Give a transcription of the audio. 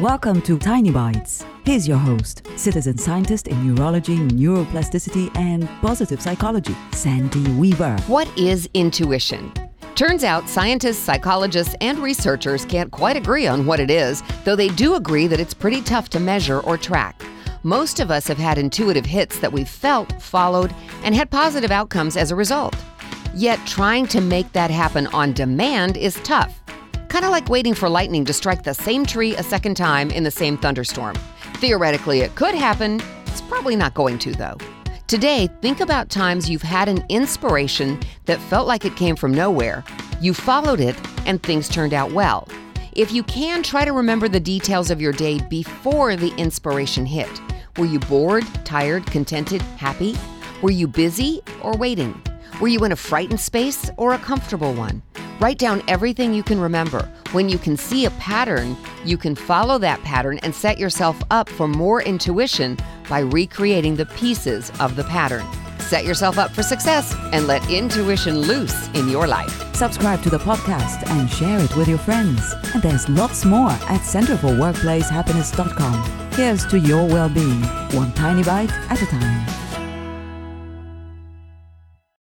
Welcome to Tiny Bites. Here's your host, citizen scientist in neurology, neuroplasticity, and positive psychology, Sandy Weaver. What is intuition? Turns out scientists, psychologists, and researchers can't quite agree on what it is, though they do agree that it's pretty tough to measure or track. Most of us have had intuitive hits that we've felt, followed, and had positive outcomes as a result. Yet trying to make that happen on demand is tough. Kind of like waiting for lightning to strike the same tree a second time in the same thunderstorm. Theoretically, it could happen. It's probably not going to, though. Today, think about times you've had an inspiration that felt like it came from nowhere. You followed it, and things turned out well. If you can, try to remember the details of your day before the inspiration hit. Were you bored, tired, contented, happy? Were you busy or waiting? Were you in a frightened space or a comfortable one? Write down everything you can remember. When you can see a pattern, you can follow that pattern and set yourself up for more intuition by recreating the pieces of the pattern. Set yourself up for success and let intuition loose in your life. Subscribe to the podcast and share it with your friends. And there's lots more at centerforworkplacehappiness.com. Here's to your well being, one tiny bite at a time.